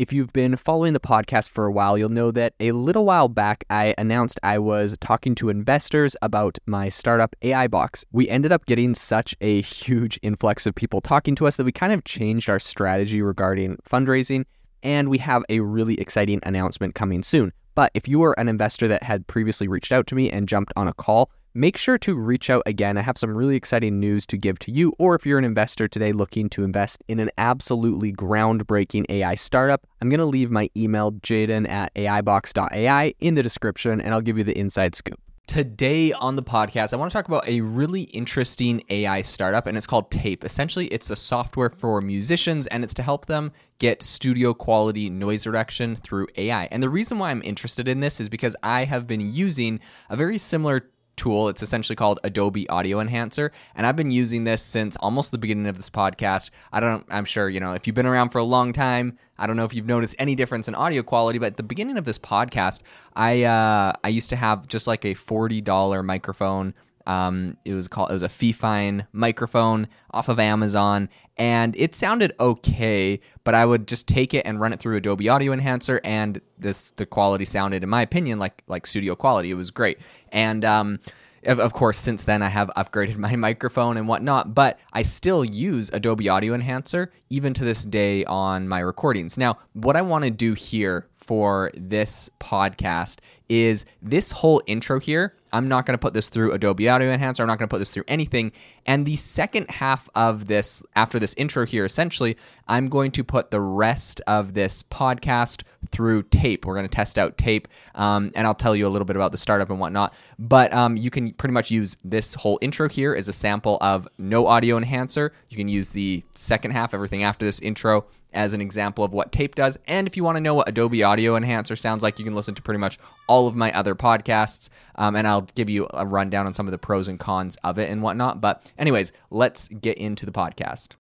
If you've been following the podcast for a while, you'll know that a little while back I announced I was talking to investors about my startup AI Box. We ended up getting such a huge influx of people talking to us that we kind of changed our strategy regarding fundraising, and we have a really exciting announcement coming soon. But if you were an investor that had previously reached out to me and jumped on a call, make sure to reach out again. I have some really exciting news to give to you, or if you're an investor today looking to invest in an absolutely groundbreaking AI startup, I'm going to leave my email, jaeden at aibox.ai, in the description, and I'll give you the inside scoop. Today on the podcast, I want to talk about a really interesting AI startup, and it's called Tape. Essentially, it's a software for musicians, and it's to help them get studio quality noise reduction through AI. And the reason why I'm interested in this is because I have been using a very similar tool. It's essentially called Adobe Audio Enhancer, and I've been using this since almost the beginning of this podcast. I don't I'm sure, you know, if you've been around for a long time, I don't know if you've noticed any difference in audio quality, but at the beginning of this podcast, I uh, I used to have just like a $40 microphone um, it was called it was a Fifine microphone off of Amazon, and it sounded okay. But I would just take it and run it through Adobe Audio Enhancer, and this the quality sounded, in my opinion, like like studio quality. It was great, and um, of, of course, since then I have upgraded my microphone and whatnot, but I still use Adobe Audio Enhancer even to this day on my recordings. Now, what I want to do here for this podcast is this whole intro here. I'm not going to put this through Adobe Audio Enhancer. I'm not going to put this through anything. And the second half of this, after this intro here, essentially, I'm going to put the rest of this podcast through tape. We're going to test out tape, um, and I'll tell you a little bit about the startup and whatnot. But um, you can pretty much use this whole intro here as a sample of no audio enhancer. You can use the second half, everything after this intro, as an example of what tape does. And if you want to know what Adobe Audio Enhancer sounds like, you can listen to pretty much all of my other podcasts, um, and I'll give you a rundown on some of the pros and cons of it and whatnot. But, anyways, let's get into the podcast.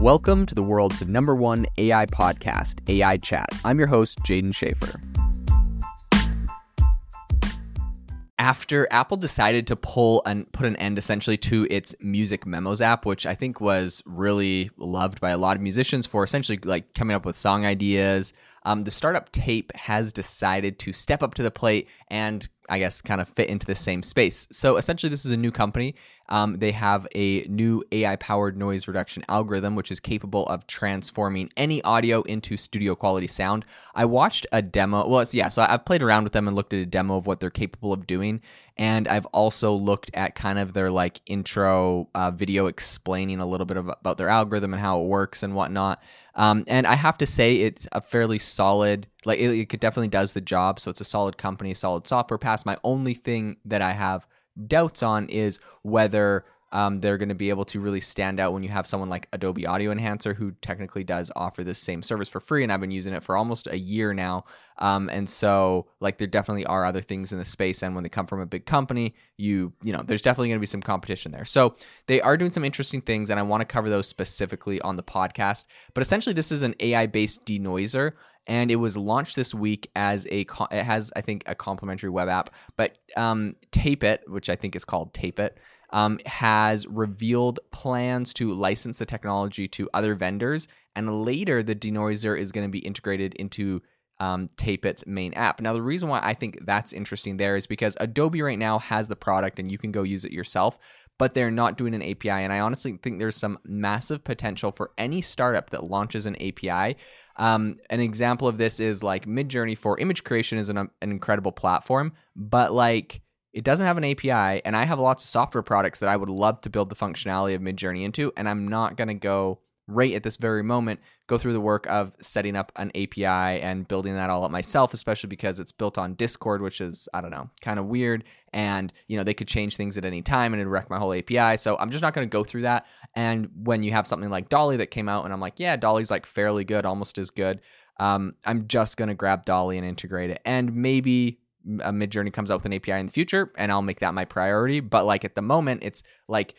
Welcome to the world's number one AI podcast, AI Chat. I'm your host, Jaeden Schafer. After Apple decided to pull and put an end essentially to its music memos app, which I think was really loved by a lot of musicians for essentially like coming up with song ideas, um, the startup Tape has decided to step up to the plate and I guess, kind of fit into the same space. So essentially, this is a new company. Um, they have a new AI powered noise reduction algorithm, which is capable of transforming any audio into studio quality sound. I watched a demo. Well, yeah, so I've played around with them and looked at a demo of what they're capable of doing. And I've also looked at kind of their like intro uh, video explaining a little bit of, about their algorithm and how it works and whatnot. Um, and I have to say, it's a fairly solid, like it, it definitely does the job. So it's a solid company, solid software pass. My only thing that I have doubts on is whether um, they're going to be able to really stand out when you have someone like Adobe Audio Enhancer, who technically does offer this same service for free. And I've been using it for almost a year now. Um, and so, like, there definitely are other things in the space. And when they come from a big company, you, you know, there's definitely going to be some competition there. So they are doing some interesting things. And I want to cover those specifically on the podcast. But essentially, this is an AI based denoiser and it was launched this week as a it has i think a complimentary web app but um, tape it which i think is called tape it um, has revealed plans to license the technology to other vendors, and later the denoiser is going to be integrated into um, Tapeit's main app. Now, the reason why I think that's interesting there is because Adobe right now has the product and you can go use it yourself, but they're not doing an API. And I honestly think there's some massive potential for any startup that launches an API. Um, an example of this is like Midjourney for image creation is an, an incredible platform, but like it doesn't have an API, and I have lots of software products that I would love to build the functionality of Midjourney into, and I'm not going to go right at this very moment go through the work of setting up an API and building that all up myself, especially because it's built on Discord, which is I don't know, kind of weird, and you know they could change things at any time and it'd wreck my whole API. So I'm just not going to go through that. And when you have something like DALL-E that came out, and I'm like, yeah, DALL-E's like fairly good, almost as good. Um, I'm just going to grab DALL-E and integrate it, and maybe a Midjourney comes out with an API in the future, and I'll make that my priority. But like at the moment, it's like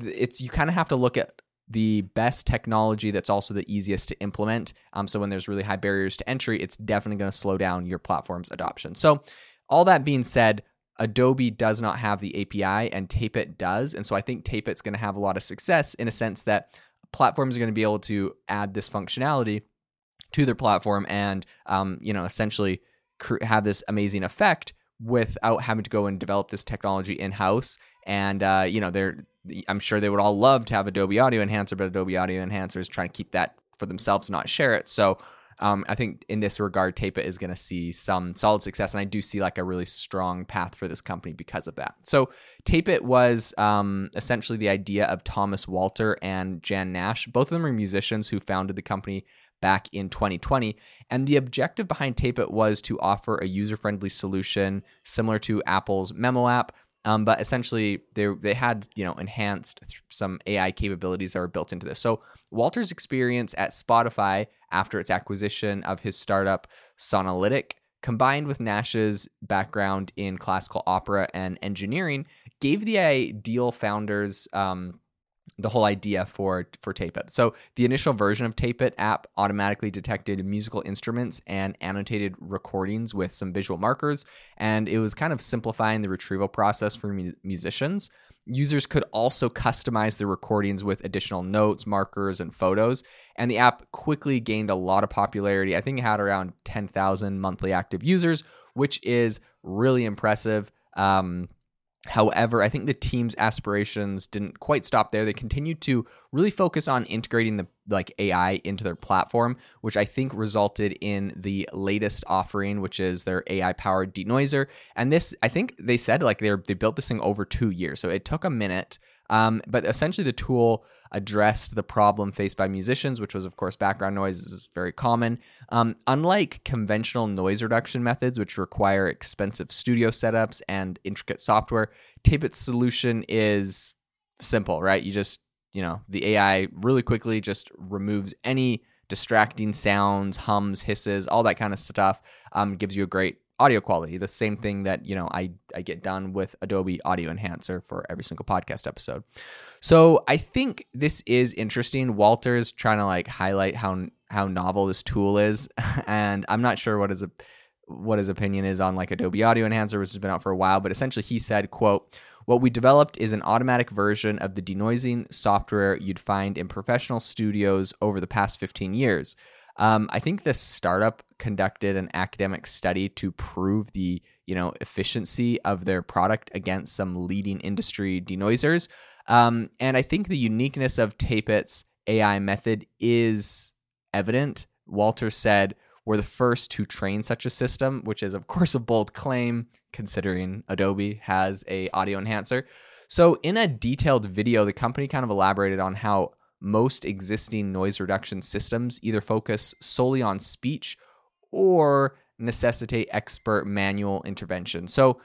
it's you kind of have to look at the best technology that's also the easiest to implement. Um, so when there's really high barriers to entry, it's definitely going to slow down your platform's adoption. So all that being said, Adobe does not have the API and Tapeit does. And so I think Tapeit's going to have a lot of success in a sense that platforms are going to be able to add this functionality to their platform and, um, you know, essentially have this amazing effect without having to go and develop this technology in house. And, uh, you know, they're, I'm sure they would all love to have Adobe Audio Enhancer, but Adobe Audio Enhancer is trying to keep that for themselves, not share it. So um, I think in this regard, Tapeit is going to see some solid success, and I do see like a really strong path for this company because of that. So Tapeit was um, essentially the idea of Thomas Walter and Jan Nash. Both of them are musicians who founded the company back in 2020. And the objective behind Tapeit was to offer a user friendly solution similar to Apple's Memo app. Um, but essentially, they they had you know enhanced some AI capabilities that were built into this. So Walter's experience at Spotify after its acquisition of his startup Sonalytic, combined with Nash's background in classical opera and engineering, gave the ideal founders um, the whole idea for for Tapeit. So the initial version of Tapeit app automatically detected musical instruments and annotated recordings with some visual markers, and it was kind of simplifying the retrieval process for mu- musicians. Users could also customize the recordings with additional notes, markers, and photos. And the app quickly gained a lot of popularity. I think it had around 10,000 monthly active users, which is really impressive. Um, However, I think the team's aspirations didn't quite stop there. They continued to really focus on integrating the like AI into their platform, which I think resulted in the latest offering, which is their AI powered denoiser. And this, I think they said like they they built this thing over two years, so it took a minute. Um, but essentially, the tool addressed the problem faced by musicians, which was, of course, background noise is very common. Um, unlike conventional noise reduction methods, which require expensive studio setups and intricate software, Tapeit's solution is simple, right? You just, you know, the AI really quickly just removes any distracting sounds, hums, hisses, all that kind of stuff. Um, gives you a great audio quality. The same thing that you know I I get done with Adobe Audio Enhancer for every single podcast episode. So I think this is interesting. Walter's trying to like highlight how how novel this tool is, and I'm not sure what his what his opinion is on like Adobe Audio Enhancer, which has been out for a while. But essentially, he said, "quote." What we developed is an automatic version of the denoising software you'd find in professional studios over the past 15 years. Um, I think this startup conducted an academic study to prove the you know efficiency of their product against some leading industry denoisers, um, and I think the uniqueness of Tape It's AI method is evident. Walter said, "We're the first to train such a system," which is of course a bold claim considering Adobe has a audio enhancer. So in a detailed video, the company kind of elaborated on how most existing noise reduction systems either focus solely on speech or necessitate expert manual intervention. So,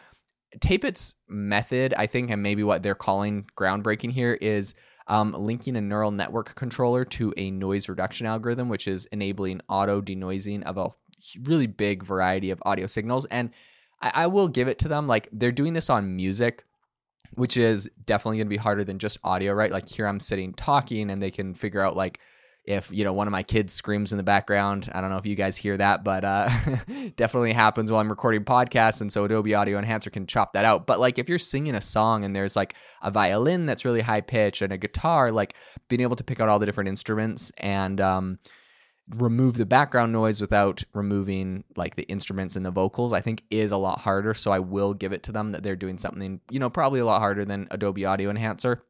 Tapeit's method, I think, and maybe what they're calling groundbreaking here, is um, linking a neural network controller to a noise reduction algorithm, which is enabling auto denoising of a really big variety of audio signals. And I, I will give it to them, like they're doing this on music which is definitely going to be harder than just audio, right? Like here I'm sitting talking and they can figure out like if, you know, one of my kids screams in the background. I don't know if you guys hear that, but uh definitely happens while I'm recording podcasts and so Adobe Audio Enhancer can chop that out. But like if you're singing a song and there's like a violin that's really high pitch and a guitar, like being able to pick out all the different instruments and um remove the background noise without removing like the instruments and the vocals i think is a lot harder. So i will give it to them that they're doing something you know probably a lot harder than adobe audio enhancer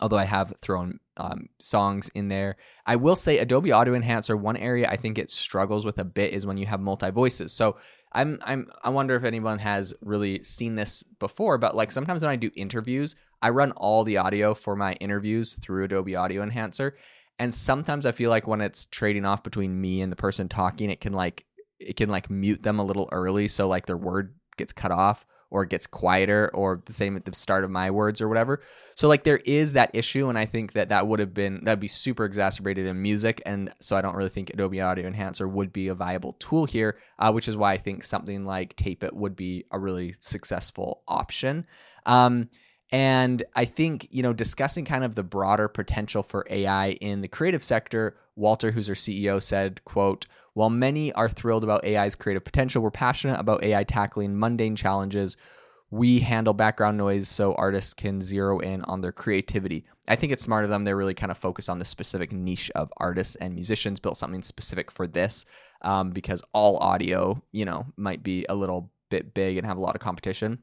although i have thrown um, songs in there. I will say adobe audio enhancer one area i think it struggles with a bit is when you have multi voices so i'm i'm i wonder if anyone has really seen this before but like sometimes when i do interviews i run all the audio for my interviews through adobe audio enhancer and sometimes I feel like when it's trading off between me and the person talking, it can like it can like mute them a little early so like their word gets cut off or gets quieter or the same at the start of my words or whatever. So like there is that issue and I think that that would have been that'd be super exacerbated in music and so I don't really think Adobe Audio Enhancer would be a viable tool here, uh, which is why I think something like Tape It would be a really successful option. Um, and I think, you know, discussing kind of the broader potential for AI in the creative sector, Walter, who's our CEO, said, quote, while many are thrilled about AI's creative potential, we're passionate about AI tackling mundane challenges we handle background noise so artists can zero in on their creativity. I think it's smart of them. They're really kind of focused on the specific niche of artists and musicians, built something specific for this um, because all audio, you know, might be a little bit big and have a lot of competition.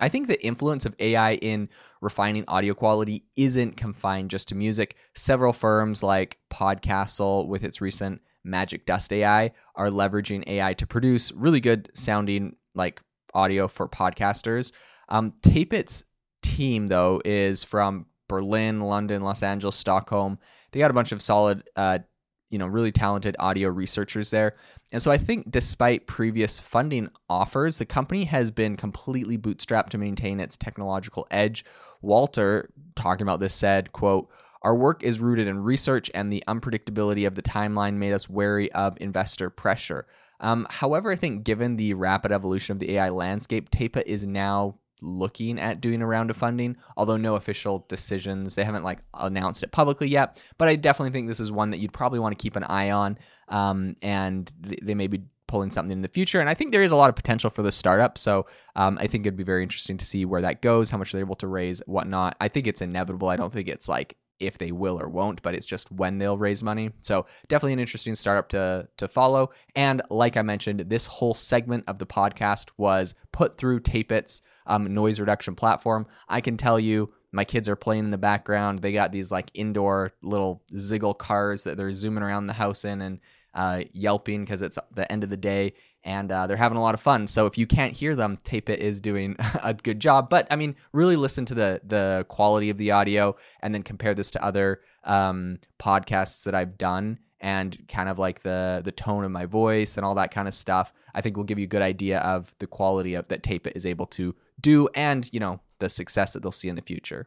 I think the influence of AI in refining audio quality isn't confined just to music. Several firms like Podcastle, with its recent Magic Dust AI, are leveraging AI to produce really good sounding like audio for podcasters. Um, Tapeit's team, though, is from Berlin, London, Los Angeles, Stockholm. They got a bunch of solid, uh, you know, really talented audio researchers there. And so I think despite previous funding offers, the company has been completely bootstrapped to maintain its technological edge. Walter, talking about this, said, quote, our work is rooted in research, and the unpredictability of the timeline made us wary of investor pressure. Um, however, I think given the rapid evolution of the AI landscape, Tape It is now looking at doing a round of funding, although no official decisions. They haven't like announced it publicly yet, but I definitely think this is one that you'd probably want to keep an eye on. Um, and they may be pulling something in the future. And I think there is a lot of potential for the startup. So um, I think it'd be very interesting to see where that goes, how much they're able to raise, whatnot. I think it's inevitable. I don't think it's like if they will or won't, but it's just when they'll raise money. So definitely an interesting startup to to follow. And like I mentioned, this whole segment of the podcast was put through Tapeit's um, noise reduction platform. I can tell you. My kids are playing in the background. They got these like indoor little Ziggle cars that they're zooming around the house in and uh, yelping because it's the end of the day and uh, they're having a lot of fun. So if you can't hear them, Tapeit is doing a good job. But I mean, really listen to the the quality of the audio, and then compare this to other um, podcasts that I've done, and kind of like the the tone of my voice and all that kind of stuff. I think will give you a good idea of the quality of that Tapeit is able to do, and you know the success that they'll see in the future.